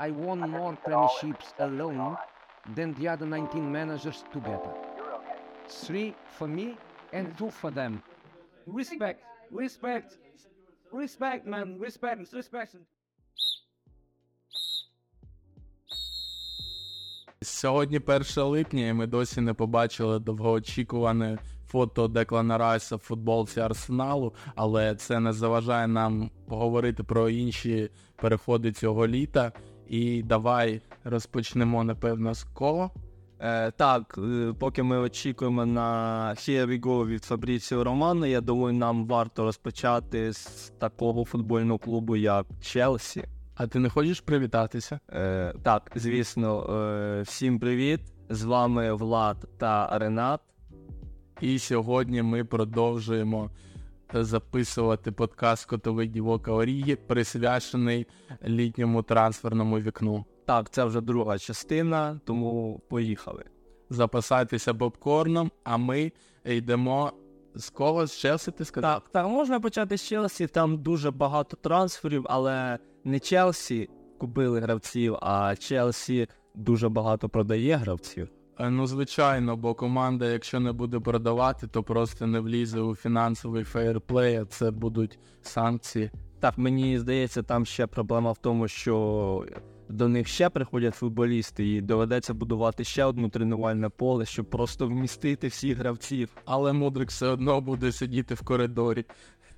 I won more premierships alone than the other 19 managers together. Three for me and two for them. Respect, respect, respect, man, respect, respect. Сьогодні 1 липня, і ми досі не побачили довгоочікуване фото Деклана Райса в футболці Арсеналу, але це не заважає нам поговорити про інші переходи цього літа. І давай розпочнемо, напевно, з кого. Е, так, е, поки ми очікуємо на Here we go від Фабріціо Романо, я думаю, нам варто розпочати з такого футбольного клубу, як Челсі. А ти не хочеш привітатися? Е, так, звісно, е, всім привіт. З вами Влад та Ренат. І сьогодні ми продовжуємо записувати подкаст Котовий Дівока Оріги, присвячений літньому трансферному вікну. Так, це вже друга частина, тому поїхали. Запасайтеся попкорном, а ми йдемо з кого з Челсі, ти сказав? Так, так, можна почати з Челсі. Там дуже багато трансферів, але не Челсі купили гравців, а Челсі дуже багато продає гравців. Е, Ну, звичайно, бо команда, якщо не буде продавати, то просто не влізе у фінансовий фейерплей, а це будуть санкції. Так, мені здається, там ще проблема в тому, що до них ще приходять футболісти, і доведеться будувати ще одне тренувальне поле, щоб просто вмістити всіх гравців. Але Мудрик все одно буде сидіти в коридорі.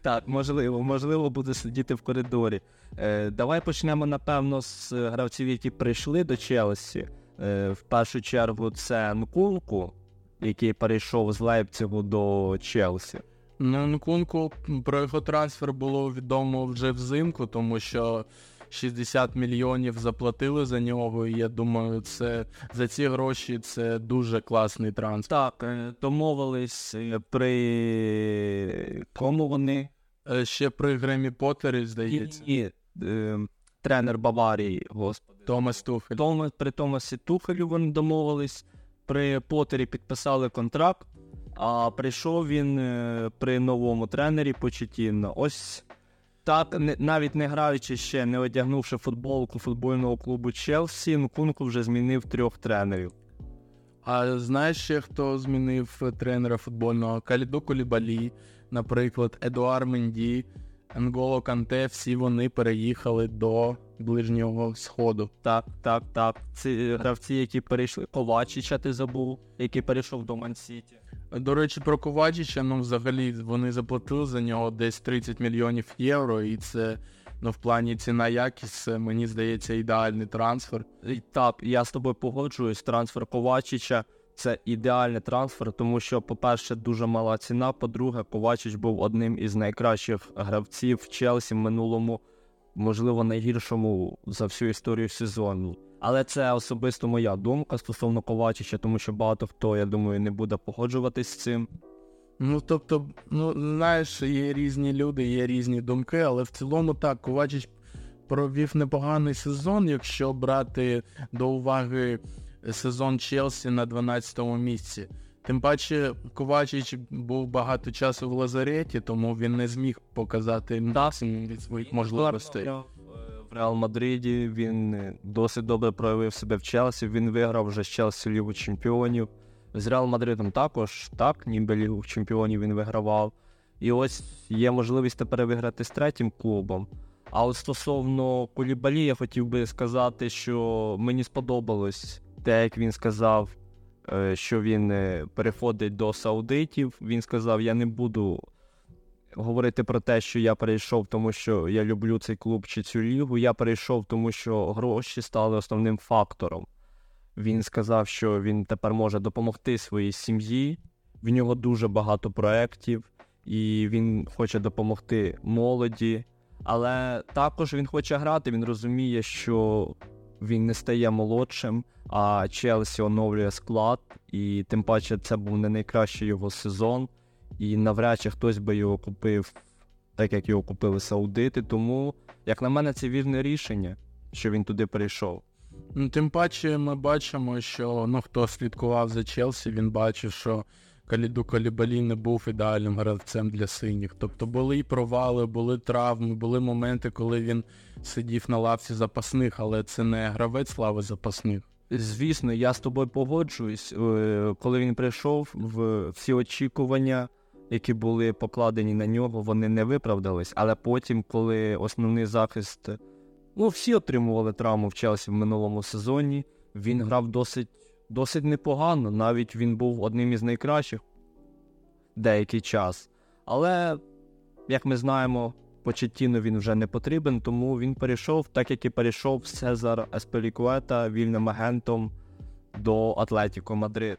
Так, можливо, можливо, буде сидіти в коридорі. Е, давай почнемо, напевно, з гравців, які прийшли до Челсі. Е, в першу чергу це Нкунку, який перейшов з Лейпцигу до Челсі. Ну, Нкунку про його трансфер було відомо вже взимку, тому що 60 мільйонів заплатили за нього. І я думаю, це за ці гроші це дуже класний трансфер. Так, е, домовились е, при кому вони? Ще при Гремі Поттері, здається, І, е, тренер Баварії, господи. Томас Тухель. Тома, при Томасі Тухелю вони домовились, при Поттері підписали контракт, а прийшов він е, при новому тренері Почетінно. Ось так, навіть не граючи ще, не одягнувши футболку футбольного клубу Челсі, Нкунку вже змінив трьох тренерів. А знаєш ще хто змінив тренера футбольного? Каліду Кулібалі, наприклад, Едуар Менді, Енголо Канте, всі вони переїхали до Ближнього Сходу. Так, так, так. Ці гравці, які перейшли. Ковачича ти забув, який перейшов до Ман-Сіті. До речі, про Ковачича, ну взагалі вони заплатили за нього десь 30 мільйонів євро, і це ну, в плані ціна якість, мені здається, ідеальний трансфер. І Так, я з тобою погоджуюсь. Трансфер Ковачича це ідеальний трансфер, тому що, по-перше, дуже мала ціна. По-друге, Ковачич був одним із найкращих гравців в Челсі в минулому, можливо, найгіршому за всю історію сезону. Але це особисто моя думка стосовно Ковачича, тому що багато хто, я думаю, не буде погоджуватись з цим. Ну, тобто, ну, знаєш, є різні люди, є різні думки, але в цілому так, Ковачич провів непоганий сезон, якщо брати до уваги сезон Челсі на 12-му місці. Тим паче, Ковачич був багато часу в Лазареті, тому він не зміг показати максимум від своїх можливостей. Е, В Реал Мадриді він е, досить добре проявив себе в Челсі. Він виграв вже з Челсі Лігу Чемпіонів. З Реал Мадридом також, так, ніби Лігу Чемпіонів він вигравав. І ось є можливість тепер виграти з третім клубом. А от стосовно Кулібалі, я хотів би сказати, що мені сподобалось те, як він сказав, е, що він е, переходить до саудитів. Він сказав: я не буду говорити про те, що я перейшов, тому що я люблю цей клуб чи цю лігу. Я перейшов, тому що гроші стали основним фактором. Він сказав, що він тепер може допомогти своїй сім'ї. В нього дуже багато проєктів, і він хоче допомогти молоді. Але також він хоче грати. Він розуміє, що він не стає молодшим, а Челсі оновлює склад, і тим паче це був не найкращий його сезон. І навряд чи хтось би його купив, так як його купили саудити. Тому, як на мене, це вірне рішення, що він туди перейшов. Ну, тим паче, ми бачимо, що ну, хто слідкував за Челсі, він бачив, що Каліду Калібалі не був ідеальним гравцем для синіх. Тобто були і провали, були травми, були моменти, коли він сидів на лавці запасних, але це не гравець лави запасних. Звісно, я з тобою погоджуюсь. Е, Коли він прийшов, всі очікування, які були покладені на нього, вони не виправдались. Але потім, коли основний захист, ну всі отримували травму в Челсі в минулому сезоні, він грав досить, досить непогано. Навіть він був одним із найкращих деякий час. Але, як ми знаємо, Почеттіно він вже не потрібен, тому він перейшов, так як і перейшов Сезар Еспелікуета вільним агентом до Атлетіко Мадрид.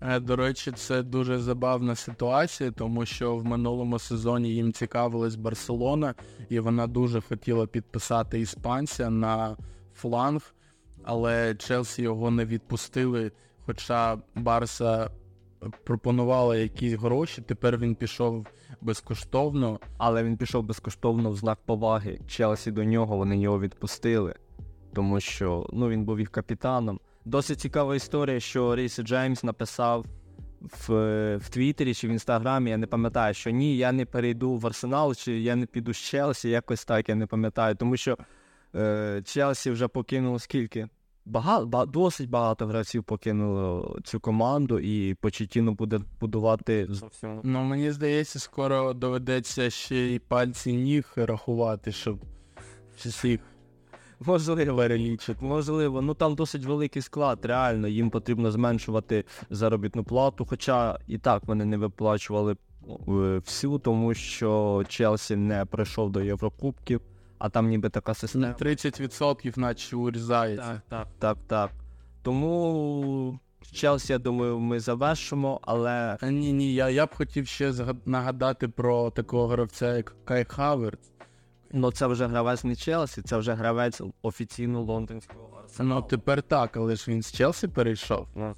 Е, До речі, це дуже забавна ситуація, тому що в минулому сезоні їм цікавилась Барселона, і вона дуже хотіла підписати іспанця на фланг, але Челсі його не відпустили. Хоча Барса пропонувала якісь гроші, тепер він пішов безкоштовно. Але він пішов безкоштовно в знак поваги. Челсі до нього, вони його відпустили, тому що ну, він був їх капітаном. Досить цікава історія, що Рейсі Джеймс написав в, в Твіттері чи в Інстаграмі, я не пам'ятаю, що ні, я не перейду в Арсенал, чи я не піду з Челсі, якось так, я не пам'ятаю. Тому що е, Челсі вже покинуло скільки? Багато, ба, досить багато гравців покинуло цю команду, і Почетіно буде будувати зовсім. Ну мені здається, скоро доведеться ще й пальці ніг рахувати, щоб всіх Можливо, перелічити. Можливо, ну там досить великий склад, реально, їм потрібно зменшувати заробітну плату, хоча і так вони не виплачували е, всю, тому що Челсі не прийшов до Єврокубків, а там ніби така на система. 30% наче урізається. Так, так, так. так. Тому Челсі, я думаю, ми завершимо, але А, Ні, ні, я, я б хотів ще нагадати про такого гравця, як Кай Хаверт. ну, це вже гравець не Челсі, це вже гравець офіційно лондонського арсеналу. Ну тепер так, але ж він з Челсі перейшов. Ну.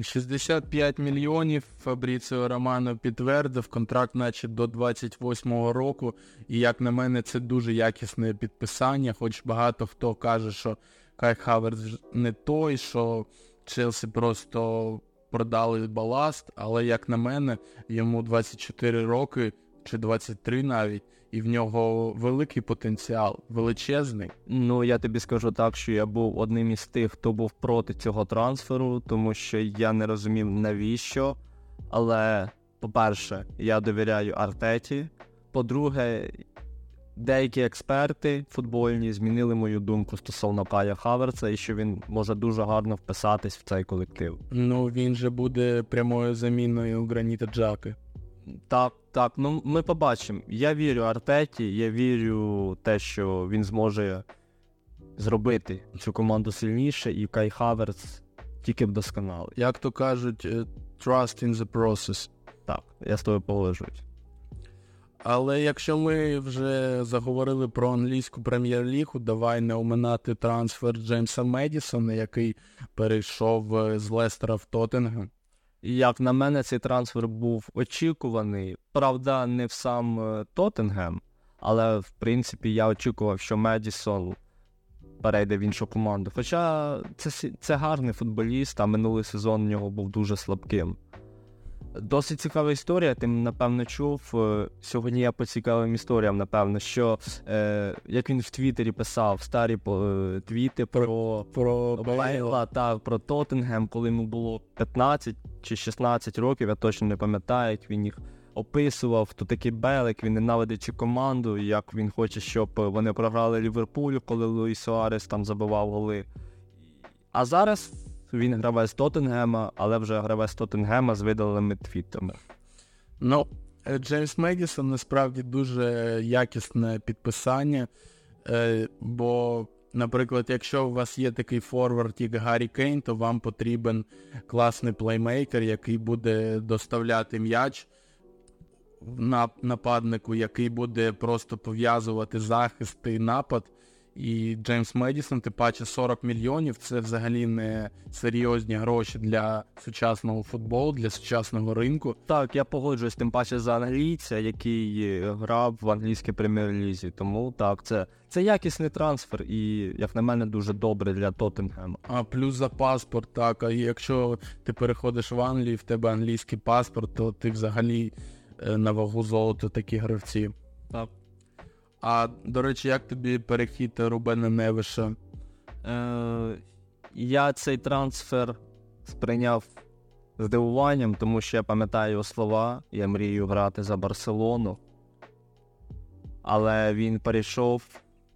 65 мільйонів Фабріціо Романо підтвердив контракт, наче до 28-го року. І як на мене, це дуже якісне підписання. Хоч багато хто каже, що Кай Хаверс не той, що Челсі просто продали баласт. Але як на мене, йому 24 роки чи 23 навіть, і в нього великий потенціал, величезний. Ну, я тобі скажу так, що я був одним із тих, хто був проти цього трансферу, тому що я не розумів навіщо. Але, по-перше, я довіряю Артеті. По-друге, деякі експерти футбольні змінили мою думку стосовно Кая Хаверца і що він може дуже гарно вписатись в цей колектив. Ну він же буде прямою заміною Граніта Джаки. Так, так, ну ми побачимо. Я вірю Артеті, я вірю те, що він зможе зробити цю команду сильніше, і Кай Хаверц тільки вдосконалий. Як то кажуть, е, trust in the process. Так, я з тобою погоджуюсь. Але якщо ми вже заговорили про англійську прем'єр-лігу, давай не оминати трансфер Джеймса Медісона, який перейшов е, з Лестера в Тоттенгем. Як на мене, цей трансфер був очікуваний. Правда, не в сам е, Тоттенгем, але в принципі я очікував, що Медісон перейде в іншу команду. Хоча це, це гарний футболіст, а минулий сезон у нього був дуже слабким. Досить цікава історія, ти напевно чув. е, Сьогодні я по цікавим історіям, напевно, що е, як він в Твіттері писав старі е, твіти про Про Бейла. Так, про Тоттенгем, коли йому було 15 чи 16 років, я точно не пам'ятаю, як він їх описував, хто такий Бейл, як він ненавидить цю команду, як він хоче, щоб вони програли Ліверпулю, коли Луїс Суарес там забивав голи. А зараз він гравець Тоттенгема, але вже гравець Тоттенгема з видаленими твітами. Ну, е, Джеймс Медісон насправді дуже якісне підписання, е, бо, наприклад, якщо у вас є такий форвард, як Гаррі Кейн, то вам потрібен класний плеймейкер, який буде доставляти м'яч нап- нападнику, який буде просто пов'язувати захист і напад. І Джеймс Медісон, тим паче 40 мільйонів це взагалі не серйозні гроші для сучасного футболу, для сучасного ринку. Так, я погоджуюсь тим паче за англійця, який е, грав в англійській прем'єр-лізі. Тому так, це це якісний трансфер, і, як на мене, дуже добре для Тоттенгема. А плюс за паспорт, так. А якщо ти переходиш в Англію, в тебе англійський паспорт, то ти взагалі е, на вагу золота такі гравці. Так. А до речі, як тобі перехід Рубена Невиша? Е, Я цей трансфер сприйняв здивуванням, тому що я пам'ятаю його слова. Я мрію грати за Барселону. Але він перейшов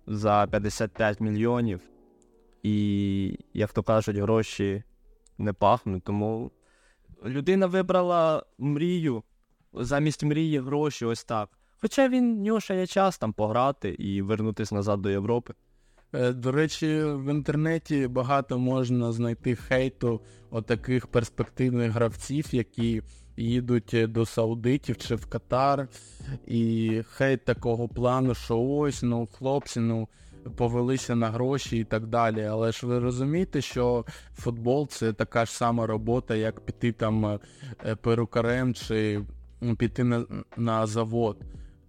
за 55 мільйонів. І, як то кажуть, гроші не пахнуть. Тому людина вибрала мрію. Замість мрії гроші, ось так. Хоча він в нього ще є час там пограти і вернутися назад до Європи. Е, До речі, в інтернеті багато можна знайти хейту отаких перспективних гравців, які їдуть е, до Саудитів чи в Катар. І хейт такого плану, що ось, ну, хлопці, ну. Повелися на гроші і так далі. Але ж ви розумієте, що футбол це така ж сама робота, як піти там е, перукарем чи піти на, на завод.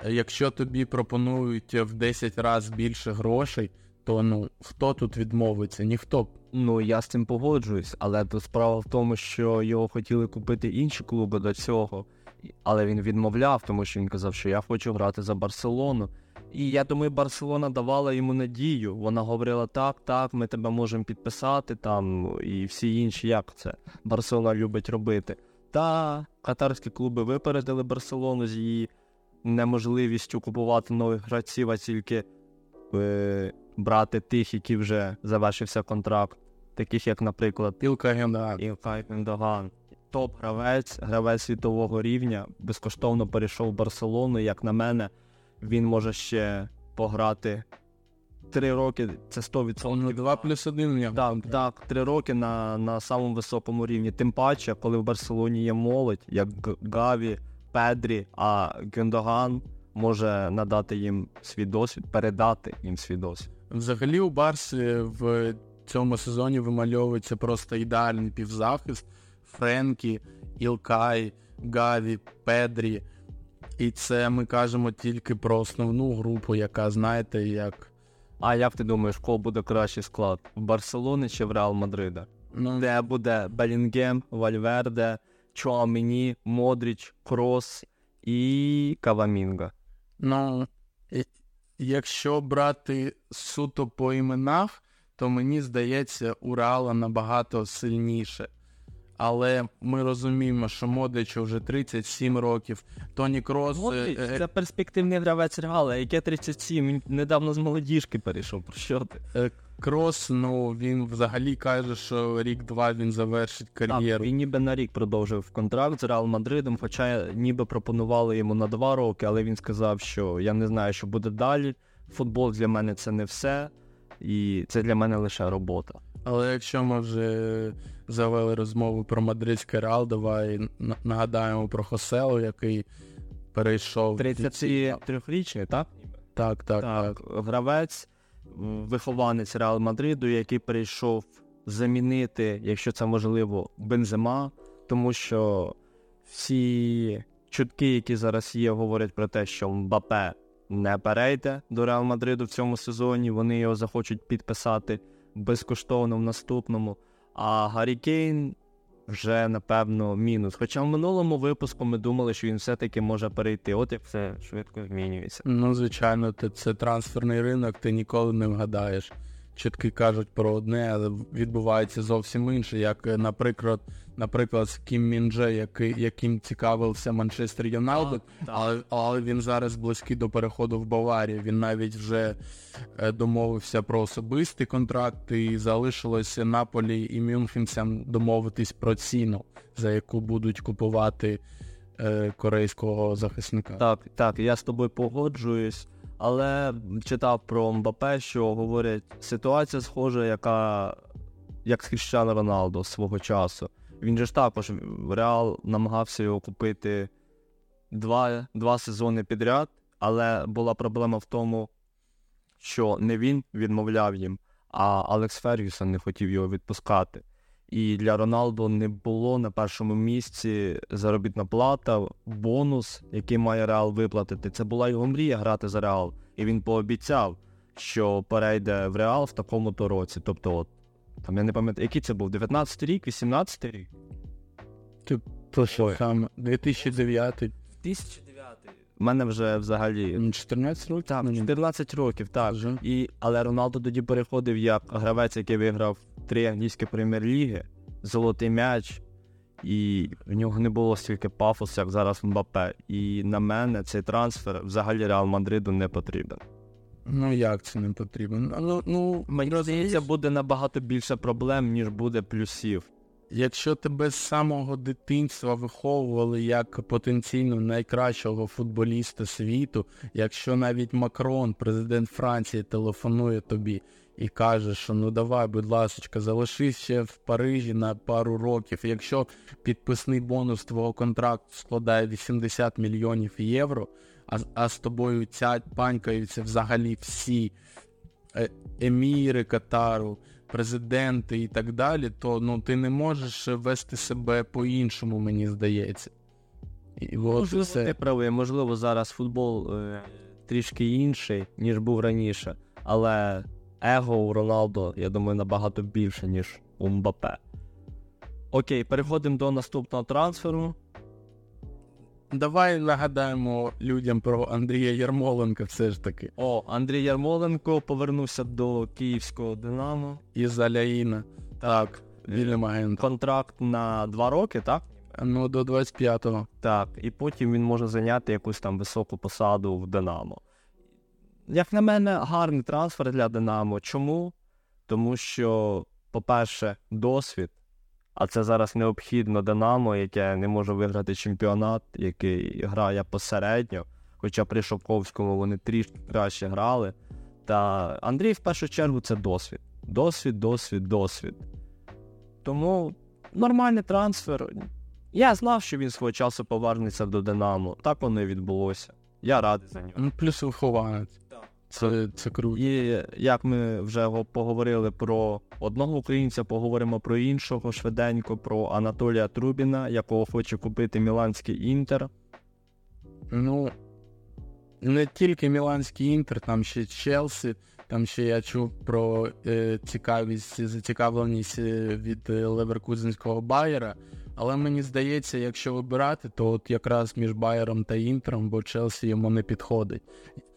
Е, Якщо тобі пропонують в 10 разів більше грошей, то ну хто тут відмовиться? Ніхто. Ну, я з цим погоджуюсь, але тут справа в тому, що його хотіли купити інші клуби до цього. Але він відмовляв, тому що він казав, що я хочу грати за Барселону. І я думаю, Барселона давала йому надію. Вона говорила: так, так, ми тебе можемо підписати там, і всі інші, як це Барселона любить робити. Та катарські клуби випередили Барселону з її неможливістю купувати нових гравців, а тільки е, брати тих, які вже завершився контракт, таких як, наприклад, Пілка Генда. Ілкай Гендоган. Топ-гравець, гравець світового рівня, безкоштовно перейшов в Барселону. Як на мене, він може ще пограти три роки, це 100%. Ну, 2 плюс 1 в. Так, так, три роки на, на самому високому рівні. Тим паче, коли в Барселоні є молодь, як Гаві, Педрі, а Гендоган може надати їм свій досвід, передати їм свій досвід. Взагалі у Барсі в цьому сезоні вимальовується просто ідеальний півзахист. Френкі, Ілкай, Гаві, Педрі. І це ми кажемо тільки про основну групу, яка, знаєте, як. А як ти думаєш, кого буде кращий склад? В Барселони чи в Реал Мадрида? Ну, Де буде Белінгем, Вальверде, Чуамені, Модріч, Крос і Кавамінга. Ну, якщо брати суто по іменах, то мені здається, у Реала набагато сильніше. Але ми розуміємо, що Модричу вже 37 років, Тоні Крос. Модріч, е, це перспективний гравець Реала, яке 37, він недавно з молодіжки перейшов. Про що ти? Крос, ну він взагалі каже, що рік-два він завершить Так, кар'єру. він ніби на рік продовжив контракт з Реал Мадридом, хоча ніби пропонували йому на два роки, але він сказав, що я не знаю, що буде далі. Футбол для мене це не все, і це для мене лише робота. Але якщо ми вже завели розмову про мадридський Реал, давай нагадаємо про Хоселу, який перейшов. 33-річний, так? Так, так, так. Так, гравець, вихованець Реал Мадриду, який прийшов замінити, якщо це можливо, Бензема, тому що всі чутки, які зараз є, говорять про те, що Мбапе не перейде до Реал Мадриду в цьому сезоні. Вони його захочуть підписати безкоштовно в наступному. А Гаррі Кейн вже напевно мінус. Хоча в минулому випуску ми думали, що він все-таки може перейти. От як все швидко змінюється. Ну, звичайно, це, це трансферний ринок, ти ніколи не вгадаєш. Чутки кажуть про одне, але відбувається зовсім інше, як, е, наприклад, наприклад, з Кім Міндже, який, яким цікавився Манчестер Юнайтед, але, але він зараз близький до переходу в Баварію. Він навіть вже е, домовився про особистий контракт, і залишилося Наполі і Мюнхенцям домовитись про ціну, за яку будуть купувати е, корейського захисника. Так, так, я з тобою погоджуюсь, але читав про Мбапе, що говорять, ситуація схожа, яка як з Кріщано Роналдо свого часу. Він же ж також Реал намагався його купити два, два сезони підряд, але була проблема в тому, що не він відмовляв їм, а Алекс Фергюсон не хотів його відпускати. І для Роналду не було на першому місці заробітна плата, бонус, який має Реал виплатити. Це була його мрія грати за Реал. І він пообіцяв, що перейде в Реал в такому-то році. Тобто, от, там я не пам'ятаю, який це був? 19 рік, 18 рік? То що саме? 2009 2009. У мене вже взагалі 14 років? так, Ну, 14 років, так. Вже. І, але Роналдо тоді переходив як гравець, який виграв три англійські прем'єр-ліги, золотий м'яч, і в нього не було стільки пафосу, як зараз в Мбапе. І на мене цей трансфер взагалі Реал Мадриду не потрібен. Ну як це не потрібно? Ну, ну Мені здається, буде набагато більше проблем, ніж буде плюсів. Якщо тебе з самого дитинства виховували як потенційно найкращого футболіста світу, якщо навіть Макрон, президент Франції, телефонує тобі і каже, що ну давай, будь ласка, залишись ще в Парижі на пару років. Якщо підписний бонус твого контракту складає 80 мільйонів євро, а, а з тобою ця панькаються взагалі всі е, еміри Катару, президенти і так далі, то ну ти не можеш вести себе по-іншому, мені здається. І от Можливо, все. ти правий, можливо, зараз футбол е, трішки інший, ніж був раніше, але его у Роналдо, я думаю, набагато більше, ніж у Мбапе. Окей, переходимо до наступного трансферу. Давай нагадаємо людям про Андрія Ярмоленка все ж таки. О, Андрій Ярмоленко повернувся до київського Динамо. Із Аляїна. Так, вільним агентом. Контракт на два роки, так? Ну, до 25-го. Так, і потім він може зайняти якусь там високу посаду в Динамо. Як на мене, гарний трансфер для Динамо. Чому? Тому що, по-перше, досвід, а це зараз необхідно Динамо, яке не може виграти чемпіонат, який грає посередньо. Хоча при Шовковському вони трішки краще грали. Та Андрій, в першу чергу, це досвід. Досвід, досвід, досвід. Тому нормальний трансфер. Я знав, що він свого часу повернеться до Динамо. Так воно і відбулося. Я радий за нього. Ну, плюс вихованець. Це, це круто. І як ми вже поговорили про одного українця, поговоримо про іншого швиденько, про Анатолія Трубіна, якого хоче купити Міланський Інтер. Ну, не тільки Міланський інтер, там ще Челсі, там ще я чув про е, цікавість, зацікавленість е, від Леверкузенського Байера. Але мені здається, якщо вибирати, то от якраз між Байером та Інтером, бо Челсі йому не підходить.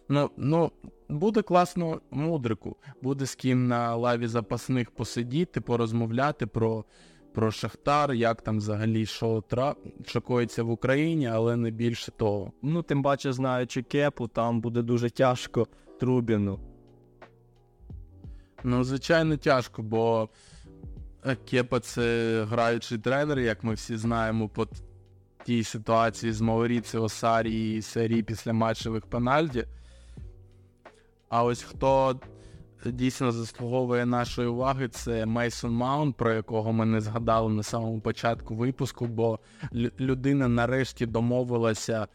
Ну, ну, буде класно мудрику, буде з ким на лаві запасних посидіти, порозмовляти про, про Шахтар, як там взагалі що, тра... що в Україні, але не більше того. Ну, тим паче, знаючи кепу, там буде дуже тяжко Трубіну. Ну, звичайно, тяжко, бо Кепа це граючий тренер, як ми всі знаємо, по тій ситуації з Мауріціо Сарі і серії після матчевих пенальті. А ось хто дійсно заслуговує нашої уваги, це Мейсон Маунт, про якого ми не згадали на самому початку випуску, бо людина нарешті домовилася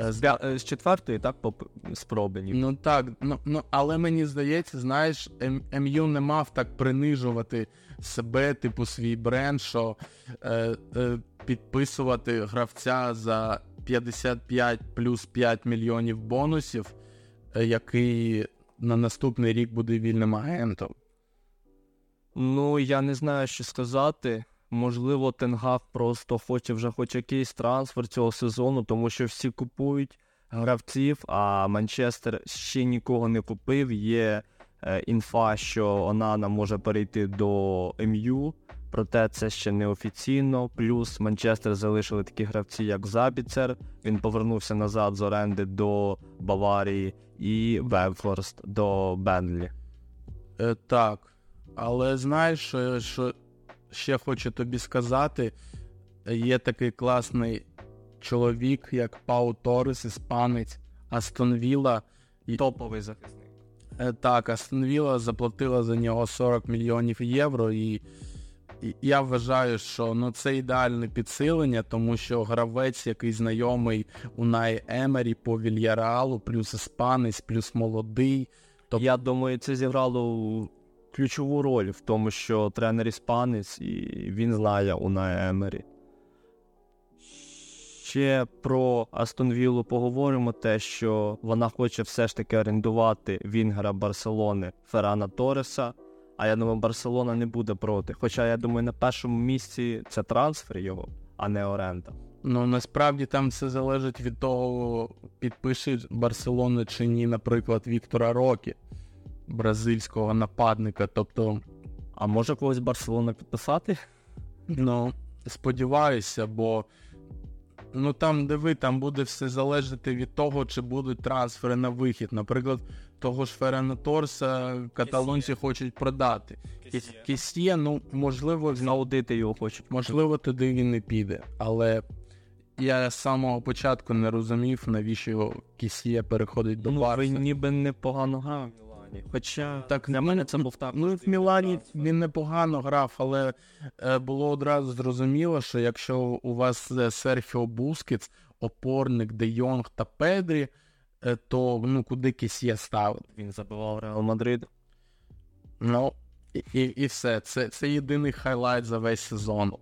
е, з е, з четвертої, так, по спроби. Ну так, ну, ну але мені здається, знаєш, МЮ не мав так принижувати себе, типу свій бренд, що е, е, підписувати гравця за 55 плюс 5 мільйонів бонусів, е, який на наступний рік буде вільним агентом. Ну, я не знаю, що сказати. Можливо, Тенгав просто хоче вже хоч якийсь трансфер цього сезону, тому що всі купують гравців, а Манчестер ще нікого не купив. Є е, інфа, що Онана може перейти до МЮ, проте це ще не офіційно. Плюс Манчестер залишили такі гравці, як Забіцер. Він повернувся назад з оренди до Баварії, і Вебфорст до Бенлі. Е, так. Але знаєш, що, ще хочу тобі сказати, є такий класний чоловік, як Пау Торрес, іспанець, Астон Вілла. Топовий захисник. Е, Так, Астон Вілла заплатила за нього 40 мільйонів євро, і я вважаю, що ну, це ідеальне підсилення, тому що гравець, який знайомий Унай Емері по Вільяреалу, плюс іспанець, плюс молодий, Тобто- Я думаю, це зіграло ключову роль в тому, що тренер іспанець, і він знає Унаї Емері. Ще про Астон Віллу поговоримо те, що вона хоче все ж таки орендувати Вінгера Барселони Феррана Тореса. А я думаю, Барселона не буде проти. Хоча я думаю, на першому місці це трансфер його, а не оренда. Ну насправді там все залежить від того, підпише Барселона чи ні, наприклад, Віктора Рокі, бразильського нападника. Тобто, А може когось Барселона підписати? ну, сподіваюся, бо ну там диви, там буде все залежати від того, чи будуть трансфери на вихід. Наприклад, того ж Ферена Торса каталонці хочуть продати. Кісє, ну можливо, він Аудити його хочуть. Можливо, туди він не піде, але я з самого початку не розумів, навіщо Кісія переходить до Ну, Барса. він ніби непогано грав в Мілані. Хоча Так, для мене це був так. Ну, в Мілані він непогано грав, але е, було одразу зрозуміло, що якщо у вас е, Серхіо Бускетс, опорник Де Йонг та Педрі, то ну куди Кессьє ставити? Він забивав Реал Мадрид. Ну і, і, і все. Це, це єдиний highlight за весь сезон.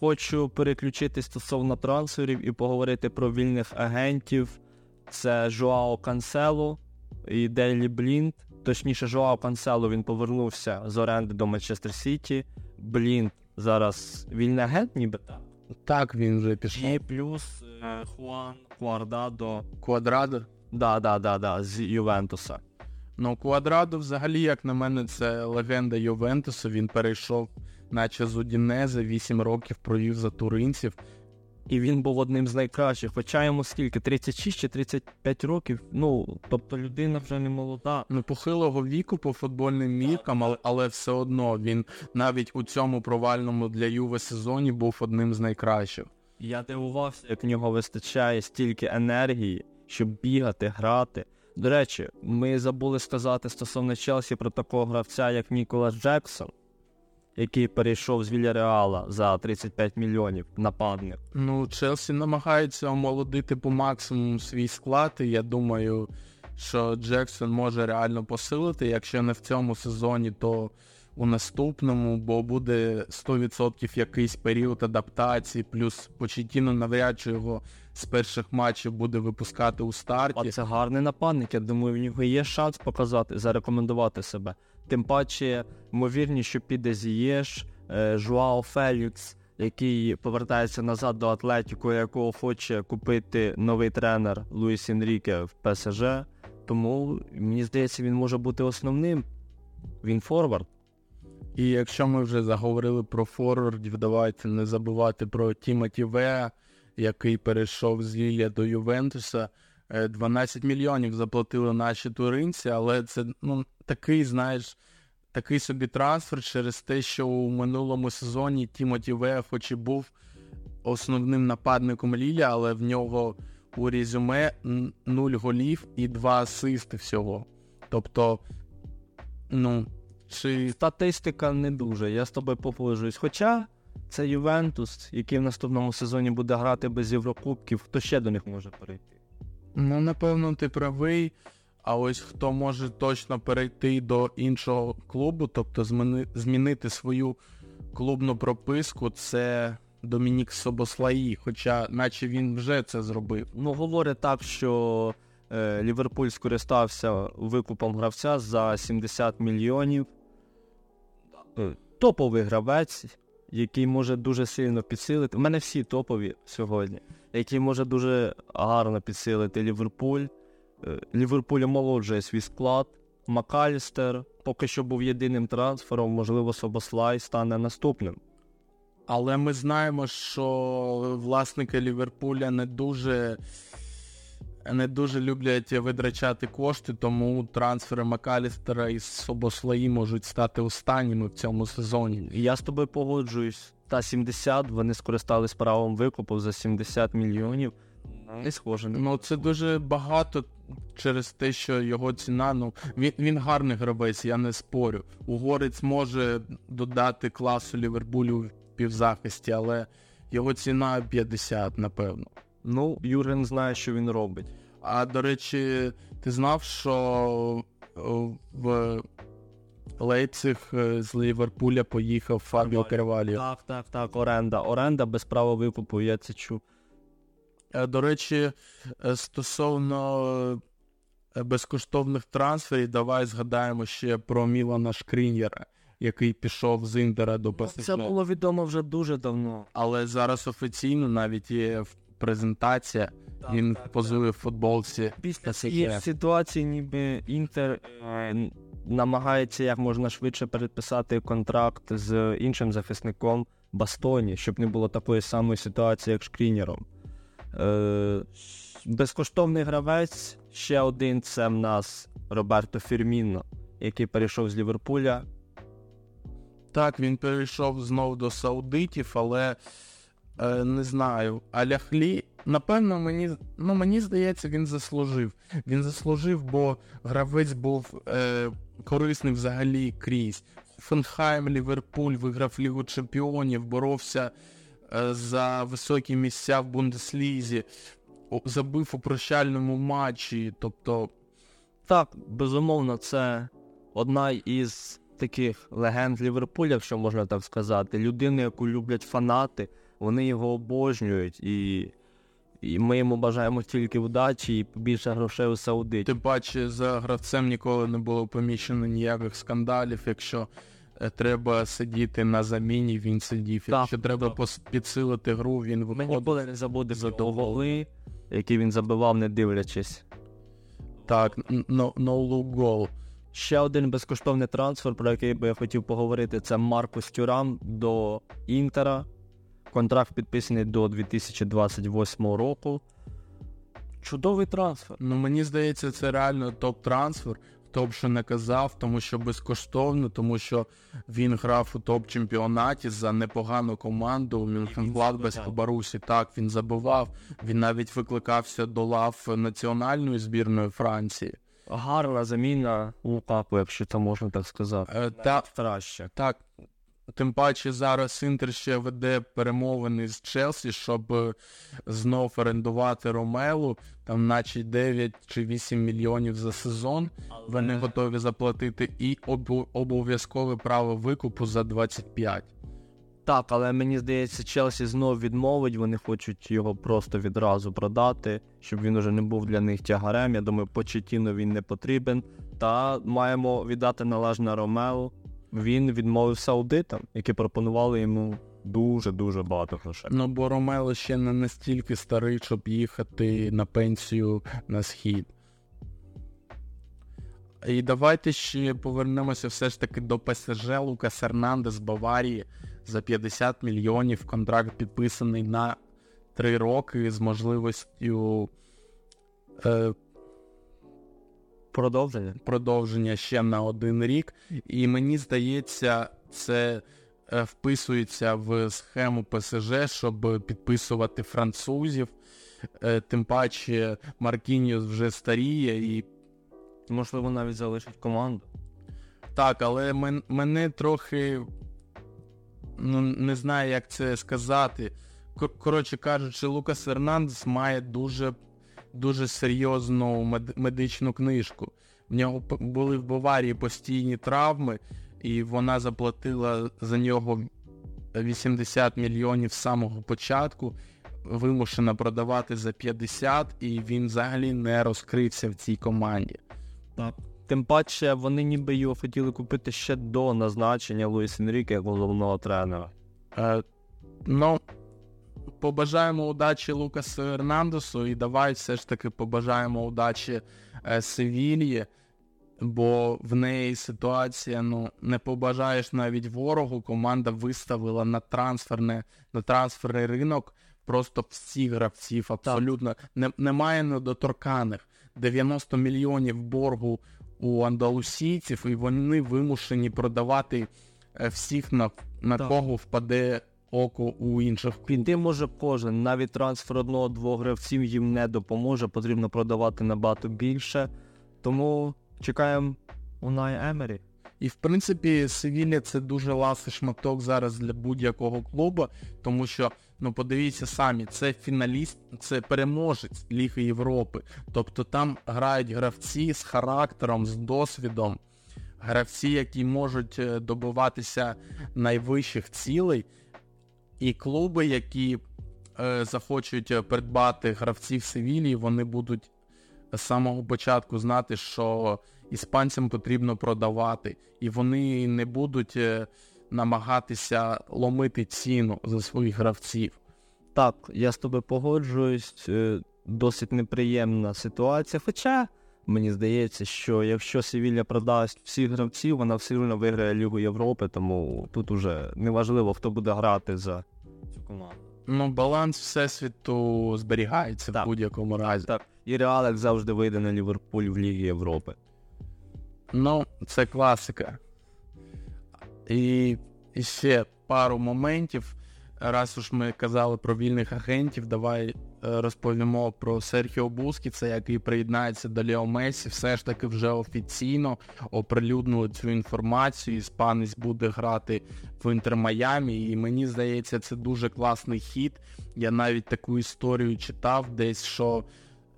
Хочу переключити стосовно трансферів і поговорити про вільних агентів. Це Жоао Кансело і Дейлі Блінд. Точніше, Жоао Кансело він повернувся з оренди до Манчестер Сіті. Блінд зараз вільний агент, ніби так. Так він вже пішов. І плюс е, Хуан Квардадо. Квадрадо. Да, да, да, да, з Ювентуса. Ну, Квадрадо, взагалі, як на мене, це легенда Ювентусу. Він перейшов, наче з Удінезе, 8 років провів за туринців. І він був одним з найкращих. Хоча йому скільки? 36 чи 35 років. Ну, тобто людина вже не молода. Ну, похилого віку по футбольним міркам, але, але все одно він навіть у цьому провальному для Юве сезоні був одним з найкращих. Я дивувався, як в нього вистачає стільки енергії, щоб бігати, грати. До речі, ми забули сказати стосовно Челсі про такого гравця, як Ніколас Джексон, який перейшов з Вільяреала за 35 мільйонів нападник. Ну, Челсі намагається омолодити по максимуму свій склад, і я думаю, що Джексон може реально посилити. Якщо не в цьому сезоні, то у наступному, бо буде 100% якийсь період адаптації, плюс Почетіно навряд чи його з перших матчів буде випускати у старті. А це гарний нападник. Я думаю, в нього є шанс показати, зарекомендувати себе. Тим паче, ймовірніше, що піде Зієш, е, Жуао Фелікс, який повертається назад до Атлетіку, якого хоче купити новий тренер Луїс Енріке в ПСЖ. Тому мені здається, він може бути основним. Він форвард. І якщо ми вже заговорили про форвардів, давайте не забувати про Тімоті Веа, який перейшов з Лілія до Ювентуса. Е, 12 мільйонів заплатили наші туринці, але це ну, такий, знаєш, такий собі трансфер через те, що у минулому сезоні Тімоті Веа хоч і був основним нападником Лілія, але в нього у резюме 0 голів і 2 асисти всього. Тобто, ну, чи Статистика не дуже, я з тобою погоджуюсь. Хоча це Ювентус, який в наступному сезоні буде грати без Єврокубків, хто ще до них може перейти? Ну, напевно, ти правий. А ось хто може точно перейти до іншого клубу, тобто зміни, змінити свою клубну прописку, це Домінік Собослаї, хоча наче він вже це зробив. Ну, говорять так, що е, Ліверпуль скористався викупом гравця за 70 мільйонів. Е, топовий гравець, який може дуже сильно підсилити. У мене всі топові сьогодні, який може дуже гарно підсилити Ліверпуль. Е, Ліверпуль омолоджує свій склад. Макалістер поки що був єдиним трансфером, можливо, Собослай стане наступним. Але ми знаємо, що власники Ліверпуля не дуже не дуже люблять витрачати кошти, тому трансфери Макалістера і Собослаї можуть стати останніми в цьому сезоні. Я з тобою погоджуюсь. Та 70, вони скористались правом викупу за 70 мільйонів. Не схоже. Ну це дуже багато через те, що його ціна, ну він, він гарний гравець, я не спорю. Угорець може додати класу Ліверпулю в півзахисті, але його ціна 50, напевно. Ну, Юрген знає, що він робить. А до речі, ти знав, що в Лейпциг е, з Ліверпуля поїхав Фабіо Карваліо. Так, так, так, оренда. Оренда без права викупу, я це чув. Е, До речі, е, стосовно е, безкоштовних трансферів, давай згадаємо ще про Мілана Шкрінєра, який пішов з Інтера до ПСЖ. Це було відомо вже дуже давно. Але зараз офіційно навіть є в- презентація. Він позує в футболці. Після цієї ситуації, ніби Інтер е, намагається як можна швидше переписати контракт з іншим захисником Бастоні, щоб не було такої самої ситуації, як з Шкрінером. Е, безкоштовний гравець, ще один це в нас Роберто Фірміно, який перейшов з Ліверпуля. Так, він перейшов знову до саудитів, але е, не знаю. А Ляхлі, напевно, мені, ну, мені здається, він заслужив. Він заслужив, бо гравець був е, корисний взагалі крізь. Фенхайм, Ліверпуль виграв Лігу Чемпіонів, боровся е, за високі місця в Бундеслізі, забив у прощальному матчі. Тобто, Так, безумовно, це одна із таких легенд Ліверпуля, якщо можна так сказати. Людина, яку люблять фанати, вони його обожнюють, і, і ми йому бажаємо тільки вдачі і побільше грошей у Саудиті. Тим паче за гравцем ніколи не було помічено ніяких скандалів. Якщо е, треба сидіти на заміні, він сидів. Так, Якщо треба так. підсилити гру, він Ми виходив. ніколи не забудемо за його голи, які він забивав, не дивлячись. Так, no, no look goal. Ще один безкоштовний трансфер, про який би я хотів поговорити, це Маркус Тюрам до Інтера. Контракт підписаний до 2028 року. Чудовий трансфер. Ну мені здається, це реально топ-трансфер. Хто б що не казав, тому що безкоштовно, тому що він грав у топ-чемпіонаті за непогану команду у Мюнхен-Гладбас по Барусі. Так, він забивав. Він навіть викликався до лав національної збірної Франції. Гарна заміна Лукаку, якщо це можна так сказати. Е, та, Краще. Так, тим паче зараз Інтер ще веде перемовини з Челсі, щоб е, знов орендувати Ромелу, там наче 9 чи 8 мільйонів за сезон. Вони готові заплатити і обу- обов'язкове право викупу за 25. Так, але мені здається, Челсі знов відмовить, вони хочуть його просто відразу продати, щоб він уже не був для них тягарем. Я думаю, Почетіно він не потрібен. Та маємо віддати належне Ромео. Він відмовив саудитам, які пропонували йому дуже-дуже багато грошей. Ну бо Ромело ще не настільки старий, щоб їхати на пенсію на схід. І давайте ще повернемося все ж таки до ПСЖ Лукас Ернандес Баварії за 50 мільйонів. Контракт підписаний на 3 роки з можливістю е, Продовження. продовження ще на один рік. І мені здається, це е, вписується в схему ПСЖ, щоб підписувати французів. Е, Тим паче Маркініус вже старіє і Можливо, навіть залишить команду. так, але мен, мене трохи ну, не знаю, як це сказати. Коротше кажучи, Лукас Ернандес має дуже, дуже серйозну мед- медичну книжку. В нього були в Баварії постійні травми, і вона заплатила за нього 80 мільйонів з самого початку, вимушена продавати за 50, і він взагалі не розкрився в цій команді. Так. Тим паче, вони ніби його хотіли купити ще до назначення Луїс Енріке як головного тренера. Е, ну, побажаємо удачі Лукасу Ернандесу і давай все ж таки побажаємо удачі е, Севільї, бо в неї ситуація, ну, не побажаєш навіть ворогу. Команда виставила на трансферне, на трансферний ринок просто всіх гравців, абсолютно. Не, немає недоторканих. 90 мільйонів боргу у андалусійців, і вони вимушені продавати е, всіх, на, на Так. кого впаде око у інших. Піти може кожен, навіть трансфер одного-двох гравців їм не допоможе, потрібно продавати набагато більше. Тому чекаємо Унай Емері. І в принципі, Севілля це дуже ласий шматок зараз для будь-якого клубу, тому що Ну, подивіться самі, це фіналіст, це переможець Ліги Європи. Тобто там грають гравці з характером, з досвідом, гравці, які можуть е, добиватися найвищих цілей, і клуби, які е, захочуть е, придбати гравців Севілії, вони будуть з самого початку знати, що іспанцям потрібно продавати, і вони не будуть е, намагатися ломити ціну за своїх гравців. Так, я з тобою погоджуюсь, е, досить неприємна ситуація. Хоча мені здається, що якщо Севілля продасть всіх гравців, вона все одно виграє Лігу Європи, тому тут уже неважливо, хто буде грати за цю команду. Ну, баланс всесвіту зберігається Так. в будь-якому разі. Так, і Реал як завжди вийде на Ліверпуль в Лігі Європи. Ну, це класика. І, ще пару моментів. Раз уж ми казали про вільних агентів, давай е, розповімо про Серхіо Бускіца, який приєднається до Лео Месі. Все ж таки вже офіційно оприлюднили цю інформацію. Іспанець буде грати в Інтер Майамі. І мені здається, це дуже класний хід. Я навіть таку історію читав десь, що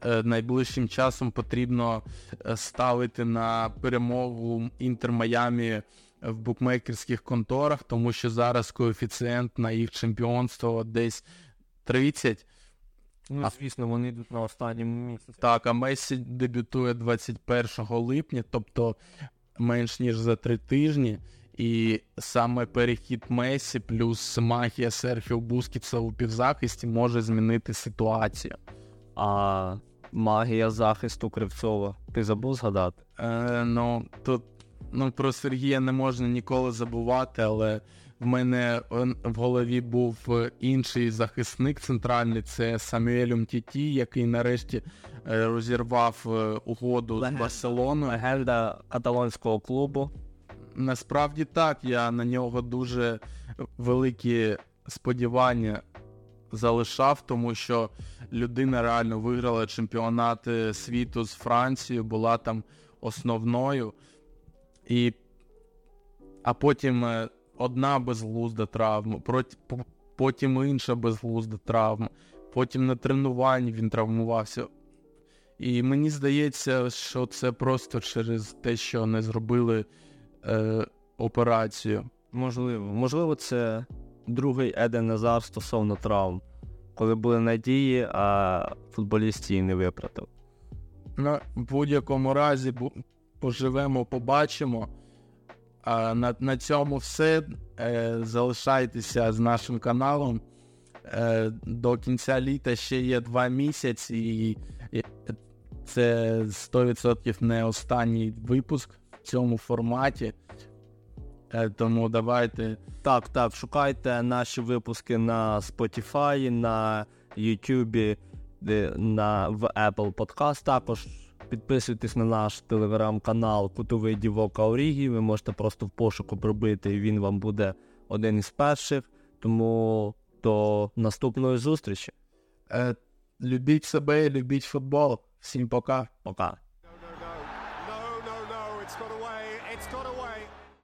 е, найближчим часом потрібно е, ставити на перемогу Інтер Майамі в букмекерських конторах, тому що зараз коефіцієнт на їх чемпіонство десь 30. Ну, звісно, вони йдуть на останньому місці. Так, а Месі дебютує 21 липня, тобто менш ніж за три тижні. І саме перехід Месі плюс магія Серхіо Бускіца у півзахисті може змінити ситуацію. А магія захисту Кривцова. Ти забув згадати? Е, ну, тут ну, про Сергія не можна ніколи забувати, але в мене в голові був е, інший захисник центральний, це Самюель Умтіті, який нарешті е, розірвав е, угоду з Легенда. Барселоною. Легенда каталонського клубу. Насправді так, я на нього дуже великі сподівання залишав, тому що людина реально виграла чемпіонат світу з Францією, була там основною. І... А потім е, одна безглузда травма, потім інша безглузда травма, потім на тренуванні він травмувався. І мені здається, що це просто через те, що не зробили е, операцію. Можливо. Можливо, це другий Еден Назар стосовно травм. Коли були надії, а футболіст її не виправдав. В будь-якому разі поживемо, побачимо. А на, на цьому все. Е, залишайтеся з нашим каналом. Е, до кінця літа ще є два місяці, і, це 100% не останній випуск в цьому форматі. Е, тому давайте Так, так, шукайте наші випуски на Spotify, на YouTube, на, в Apple Podcast. Також підписуйтесь на наш телеграм-канал Кутовий Дівок Аурігі. Ви можете просто в пошуку пробити, і він вам буде один із перших. Тому до наступної зустрічі. е, любіть себе, любіть футбол. Всім пока. Пока.